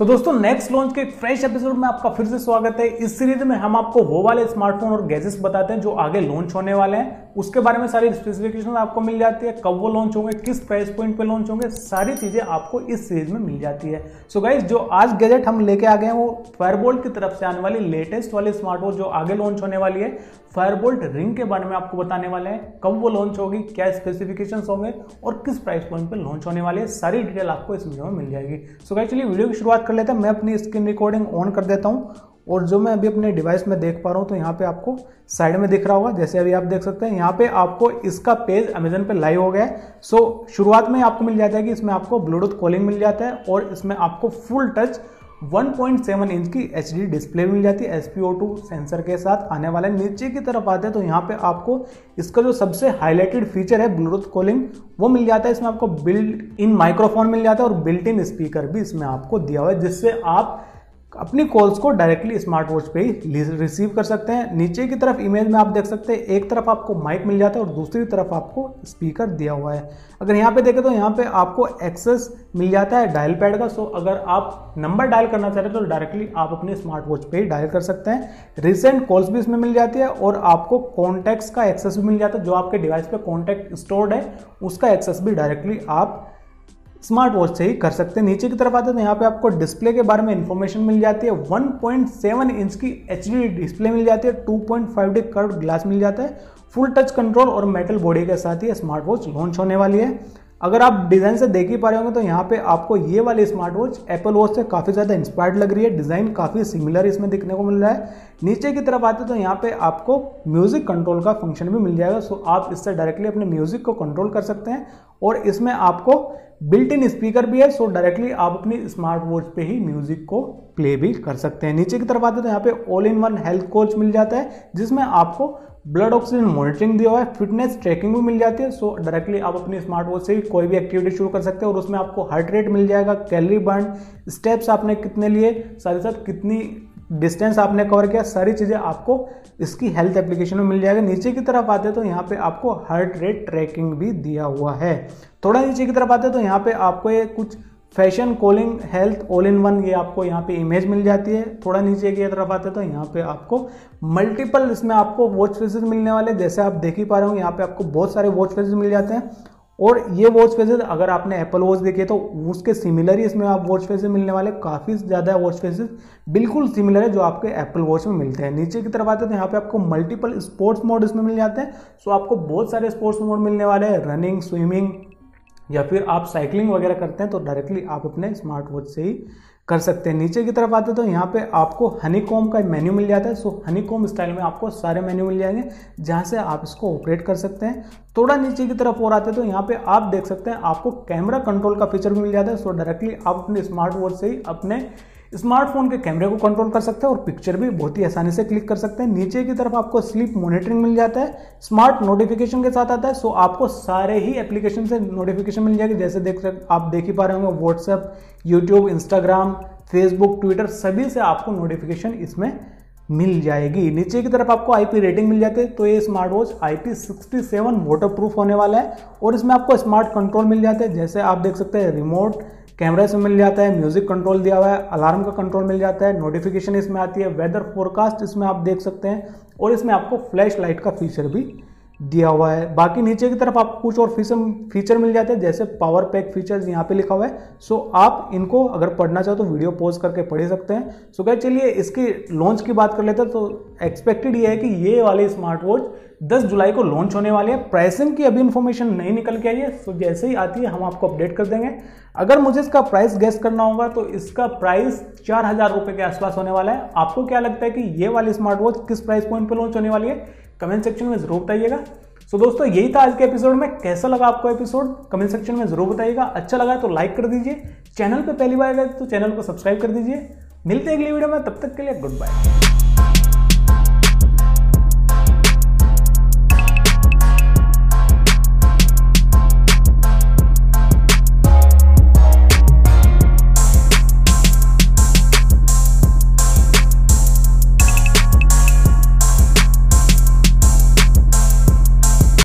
तो दोस्तों next launch के एक फ्रेश एपिसोड में आपका फिर से स्वागत है। इस सीरीज़ में हम आपको वो वाले स्मार्टफ़ोन और गैजेट्स बताते हैं जो आगे लॉन्च होने वाले हैं। उसके बारे में सारी स्पेसिफिकेशन आपको मिल जाती है, कब वो लॉन्च होंगे, किस प्राइस पॉइंट पे लॉन्च होंगे, सारी चीज़ें आपको इस सीरीज़ में मिल जाती है। सो so गाइज़ जो आज गैजेट हम लेके आ गए हैं, वो फायरबोल्ट की तरफ़ से आने वाली लेटेस्ट वाली स्मार्टफ़ोन जो आगे लॉन्च होने वाली है फायरबोल्ट रिंग के बारे में आपको बताने वाले हैं, कब वो लॉन्च होगी, क्या स्पेसिफिकेशन होंगे और किस प्राइस पॉइंट पे लॉन्च होने वाली सारी डिटेल आपको इस वीडियो में मिल जाएगी। सो गाइज़ चलिए वीडियो की शुरुआत कर लेते हैं। मैं अपनी स्क्रीन रिकॉर्डिंग ऑन कर देता हूँ और जो मैं अभी अपने डिवाइस में देख पा रहा हूँ तो यहाँ पे आपको साइड में दिख रहा होगा। जैसे अभी आप देख सकते हैं, यहाँ पे आपको इसका पेज अमेजन पे लाइव हो गया है। सो शुरुआत में आपको मिल जाता है कि इसमें आपको ब्लूटूथ कॉलिंग मिल जाता है और इसमें आपको फुल टच 1.7 इंच की एचडी डिस्प्ले मिल जाती है एस सेंसर के साथ आने वाले नीचे की तरफ़ आते हैं तो यहाँ पे आपको इसका जो सबसे हाईलाइटेड फीचर है ब्लूटूथ कॉलिंग वो मिल जाता है। इसमें आपको बिल्ट इन माइक्रोफोन मिल जाता है और बिल्ट इन स्पीकर भी इसमें आपको दिया हुआ है, जिससे आप अपनी कॉल्स को डायरेक्टली स्मार्ट वॉच पे ही रिसीव कर सकते हैं। नीचे की तरफ़ इमेज में आप देख सकते हैं, एक तरफ़ आपको माइक मिल जाता है और दूसरी तरफ़ आपको स्पीकर दिया हुआ है। अगर यहाँ पे देखें तो यहाँ पे आपको एक्सेस मिल जाता है डायल पैड का। सो अगर आप नंबर डायल करना चाहते हैं तो डायरेक्टली आप अपने स्मार्ट वॉच पे ही डायल कर सकते हैं। रिसेंट कॉल्स भी इसमें मिल जाती है और आपको कॉन्टैक्ट्स का एक्सेस भी मिल जाता है। जो आपके डिवाइस पर कॉन्टैक्ट स्टोर्ड है, उसका एक्सेस भी डायरेक्टली आप स्मार्ट वॉच से ही कर सकते हैं। नीचे की तरफ़ आते हैं तो यहाँ पे आपको डिस्प्ले के बारे में इंफॉर्मेशन मिल जाती है। 1.7 इंच की एचडी डिस्प्ले मिल जाती है। 2.5 पॉइंट डी कर्व ग्लास मिल जाता है। फुल टच कंट्रोल और मेटल बॉडी के साथ ही स्मार्ट वॉच लॉन्च होने वाली है। अगर आप डिज़ाइन से देख ही पा रहे होंगे तो यहाँ पे आपको ये वाली स्मार्ट वॉच एप्पल वॉच से काफ़ी ज़्यादा इंस्पायर्ड लग रही है। डिज़ाइन काफ़ी सिमिलर इसमें दिखने को मिल रहा है। नीचे की तरफ़ आते तो यहाँ पे आपको म्यूज़िक कंट्रोल का फ़ंक्शन भी मिल जाएगा। सो आप इससे डायरेक्टली अपने म्यूज़िक को कंट्रोल कर सकते हैं। और इसमें आपको बिल्ट इन स्पीकर भी है सो डायरेक्टली आप अपनी स्मार्ट वॉच पे ही म्यूज़िक को प्ले भी कर सकते हैं। नीचे की तरफ़ आते तो यहाँ पे all in one health coach मिल जाता है, जिसमें आपको ब्लड ऑक्सीजन मॉनिटरिंग दिया हुआ है फिटनेस ट्रैकिंग भी मिल जाती है सो डायरेक्टली आप अपनी स्मार्ट वॉच से कोई भी एक्टिविटी शुरू कर सकते हैं और उसमें आपको हार्ट रेट मिल जाएगा कैलरी बर्न स्टेप्स आपने कितने लिए, साथ ही साथ कितनी डिस्टेंस आपने कवर किया, सारी चीज़ें आपको इसकी हेल्थ एप्लीकेशन में मिल जाएगा। नीचे की तरफ़ आते तो यहाँ पे आपको हार्ट रेट ट्रैकिंग भी दिया हुआ है। थोड़ा नीचे की तरफ़ आते तो यहाँ पे आपको ये कुछ fashion calling health all in one ये आपको यहाँ पे इमेज मिल जाती है। थोड़ा नीचे की तरफ़ आते तो यहाँ पे आपको मल्टीपल इसमें आपको वॉच फेसेस मिलने वाले। जैसे आप देख ही पा रहे हो यहाँ पे आपको बहुत सारे वॉच फेसेस मिल जाते हैं। और ये वॉच फेसेस अगर आपने एप्पल वॉच देखे तो उसके सिमिलर ही इसमें आप वॉच फेसेस मिलने वाले काफ़ी ज़्यादा वॉच फेसेस बिल्कुल सिमिलर है जो आपके एप्पल वॉच में मिलते हैं। नीचे की तरफ़ आते हैं तो यहाँ पे आपको मल्टीपल स्पोर्ट्स मोड इसमें मिल जाते हैं। सो आपको बहुत सारे स्पोर्ट्स मोड मिलने वाले हैं। रनिंग स्विमिंग या फिर आप साइकिलिंग वगैरह करते हैं तो डायरेक्टली आप अपने स्मार्ट वॉच से ही कर सकते हैं। नीचे की तरफ़ आते तो यहाँ पे आपको हनी कॉम का मेन्यू मिल जाता है। सो हनी कॉम स्टाइल में आपको सारे मेन्यू मिल जाएँगे, जहाँ से आप इसको ऑपरेट कर सकते हैं। थोड़ा नीचे की तरफ़ और आते तो यहाँ पे आप देख सकते हैं, आपको कैमरा कंट्रोल का फीचर भी मिल जाता है। सो डायरेक्टली आप अपने स्मार्ट वॉच से ही अपने स्मार्टफ़ोन के कैमरे को कंट्रोल कर सकते हैं और पिक्चर भी बहुत ही आसानी से क्लिक कर सकते हैं। नीचे की तरफ़ आपको स्लीप मॉनिटरिंग मिल जाता है स्मार्ट नोटिफिकेशन के साथ आता है सो आपको सारे ही एप्लीकेशन से नोटिफिकेशन मिल जाएगी। जैसे देख आप देख ही पा रहे होंगे WhatsApp YouTube Instagram Facebook Twitter सभी से आपको नोटिफिकेशन इसमें मिल जाएगी। नीचे की तरफ़ आपको आईपी रेटिंग मिल जाती है तो ये smart watch IP 67 waterproof होने वाला है और इसमें आपको स्मार्ट कंट्रोल मिल जाते हैं। जैसे आप देख सकते हैं रिमोट कैमरा इसमें मिल जाता है, म्यूज़िक कंट्रोल दिया हुआ है, अलार्म का कंट्रोल मिल जाता है, नोटिफिकेशन इसमें आती है, वेदर फोरकास्ट इसमें आप देख सकते हैं और इसमें आपको फ्लैश लाइट का फीचर भी दिया हुआ है। बाकी नीचे की तरफ़ आपको कुछ और फीचर फीचर मिल जाते हैं, जैसे पावर पैक फीचर्स यहाँ पे लिखा हुआ है। सो आप इनको अगर पढ़ना चाहो तो वीडियो पोज करके पढ़ सकते हैं। सो क्या चलिए इसकी लॉन्च की बात कर लेते हैं। तो एक्सपेक्टेड ये है कि ये वाले स्मार्ट वॉच 10 जुलाई को लॉन्च होने वाली है। प्राइसिंग की अभी इन्फॉर्मेशन नहीं निकल के आई है। सो जैसे ही आती है, हम आपको अपडेट कर देंगे। अगर मुझे इसका प्राइस गेस करना होगा तो इसका प्राइस चार हज़ार रुपए के आसपास होने वाला है। आपको क्या लगता है कि ये वाली स्मार्ट वॉच किस प्राइस पॉइंट पर लॉन्च होने वाली है? कमेंट सेक्शन में ज़रूर बताइएगा। सो so, दोस्तों यही था आज के एपिसोड में। कैसा लगा आपको एपिसोड? कमेंट सेक्शन में ज़रूर बताइएगा। अच्छा लगा तो लाइक कर दीजिए। चैनल पर पहली बार गए तो चैनल को सब्सक्राइब कर दीजिए। मिलते हैं अगली वीडियो में। तब तक के लिए गुड बाय।